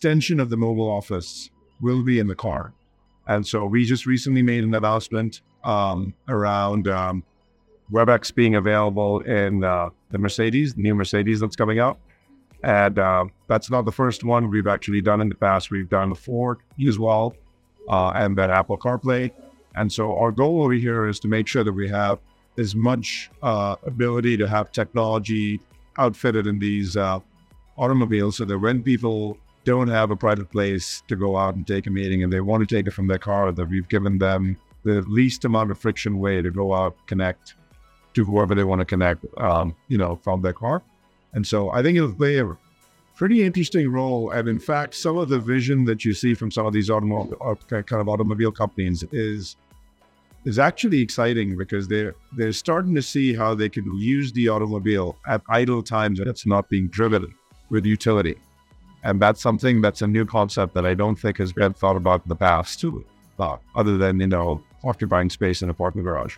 extension of the mobile office will be in the car. And so we just recently made an announcement um, around um, WebEx being available in uh, the Mercedes, the new Mercedes that's coming out. And uh, that's not the first one we've actually done in the past. We've done the Ford as well, uh, and then Apple CarPlay. And so our goal over here is to make sure that we have as much uh, ability to have technology outfitted in these uh, automobiles so that when people don't have a private place to go out and take a meeting and they want to take it from their car, that we've given them the least amount of friction way to go out, connect to whoever they want to connect, um, you know, from their car. And so I think it'll play a pretty interesting role. And in fact, some of the vision that you see from some of these uh, kind of automobile companies is is actually exciting because they're they're starting to see how they can use the automobile at idle times that's not being driven with utility. And that's something that's a new concept that I don't think has been thought about in the past, too, uh, other than, you know, occupying space in a parking garage.